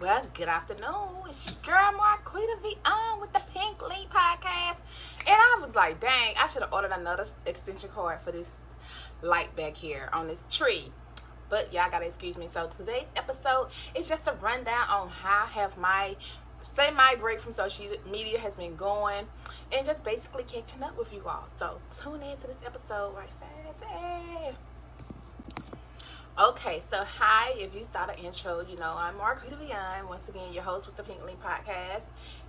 Well, good afternoon. It's your girl Marquita V on with the Pink Link Podcast. And I was like, dang, I should have ordered another extension cord for this light back here on this tree. But y'all gotta excuse me. So today's episode is just a rundown on how have my say my break from social media has been going and just basically catching up with you all. So tune in to this episode right fast. Hey. Okay, so hi, if you saw the intro, you know, I'm Marquita Beyond, once again, your host with the Pink Link Podcast.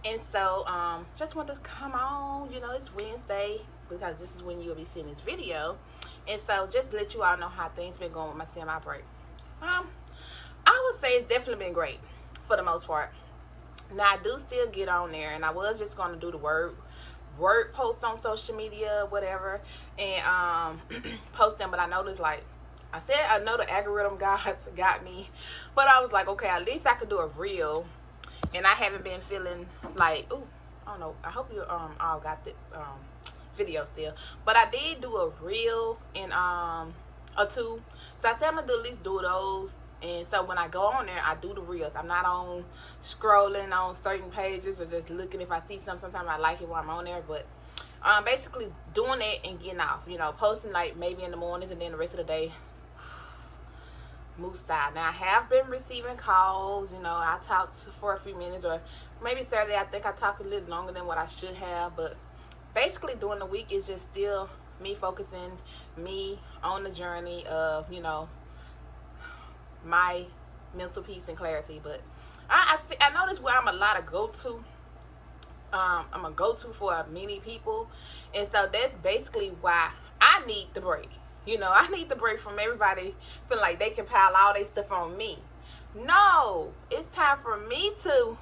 And so, um, just want to come on, you know, it's Wednesday, because this is when you'll be seeing this video. And so, just let you all know how things been going with my semi break. Um, I would say it's definitely been great, for the most part. Now, I do still get on there, and I was just going to do the word word post on social media, whatever, and um, post them, but I noticed, like, I said I know the algorithm guys got me, but I was like, okay, at least I could do a reel, and I haven't been feeling like, ooh, I don't know. I hope you um all got the um video still, but I did do a reel and um a two, so I said I'm gonna do at least do those. And so when I go on there, I do the reels. I'm not on scrolling on certain pages or just looking if I see something. Sometimes I like it while I'm on there, but um, basically doing it and getting off. You know, posting like maybe in the mornings and then the rest of the day Side. Now I have been receiving calls. You know, I talked for a few minutes, or maybe Saturday. I think I talked a little longer than what I should have. But basically, during the week is just still me focusing, me on the journey of you know my mental peace and clarity. But I I, see, I notice where I'm a lot of go to. Um, I'm a go to for many people, and so that's basically why I need the break. You know, I need the break from everybody feeling like they can pile all their stuff on me. No, it's time for me to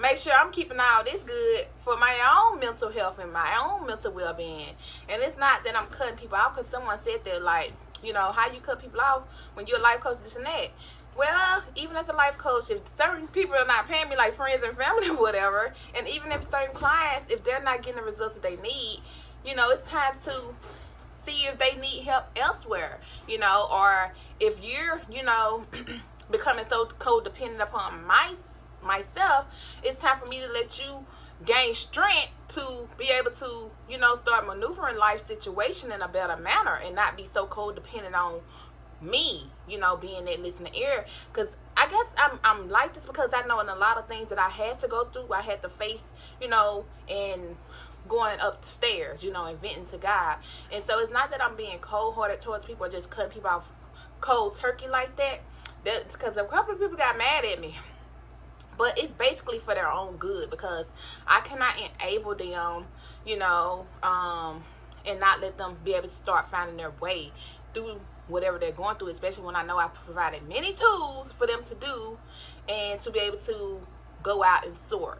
make sure I'm keeping all this good for my own mental health and my own mental well being. And it's not that I'm cutting people off because someone said that, like, you know, how you cut people off when you're a life coach, this and that. Well, even as a life coach, if certain people are not paying me like friends and family or whatever, and even if certain clients, if they're not getting the results that they need, you know, it's time to see if they need help elsewhere, you know, or if you're, you know, becoming so codependent upon my myself, it's time for me to let you gain strength to be able to, you know, start maneuvering life situation in a better manner and not be so codependent on me, you know, being that listening ear. Because I guess I'm I'm like this because I know in a lot of things that I had to go through, I had to face, you know, and going upstairs, you know, and venting to God. And so it's not that I'm being cold hearted towards people or just cutting people off cold turkey like that. That's because a couple of people got mad at me. But it's basically for their own good because I cannot enable them, you know, um, and not let them be able to start finding their way through whatever they're going through, especially when I know I provided many tools for them to do and to be able to go out and soar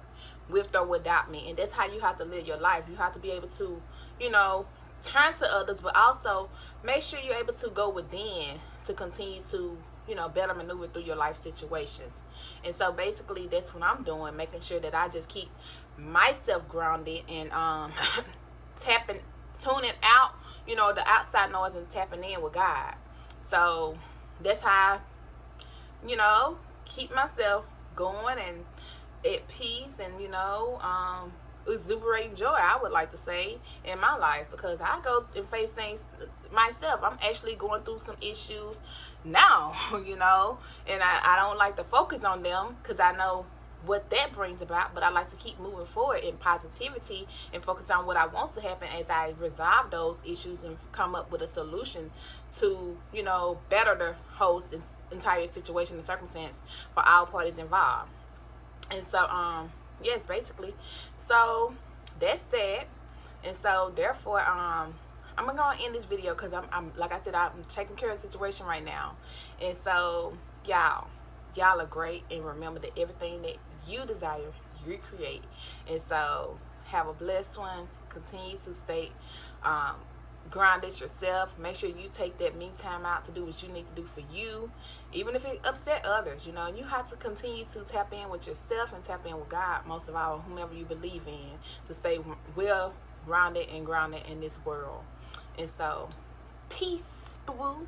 with or without me. And that's how you have to live your life. You have to be able to, you know, turn to others, but also make sure you're able to go within to continue to, you know, better maneuver through your life situations. And so basically that's what I'm doing, making sure that I just keep myself grounded and um tapping tuning out, you know, the outside noise and tapping in with God. So that's how I, you know, keep myself going and at peace and you know um exuberating joy i would like to say in my life. Because i go and face things myself. I'm actually going through some issues now you know. And i, I don't like to focus on them because i know what that brings about. But i like to keep moving forward in positivity and focus on what i want to happen as i resolve those issues and come up with a solution to you know better the whole entire situation and circumstance for all parties involved and so um yes basically. So that's that. And so therefore um i'm gonna go end this video because I'm, I'm like i said i'm taking care of the situation right now. And so y'all y'all are great. And remember that everything that you desire you create. And so have a blessed one. Continue to stay um, grounded yourself. Make sure you take that me time out to do what you need to do for you, even if it upset others. You know, you have to continue to tap in with yourself and tap in with God, most of all, whomever you believe in, to stay well rounded and grounded in this world. And so, peace, boo.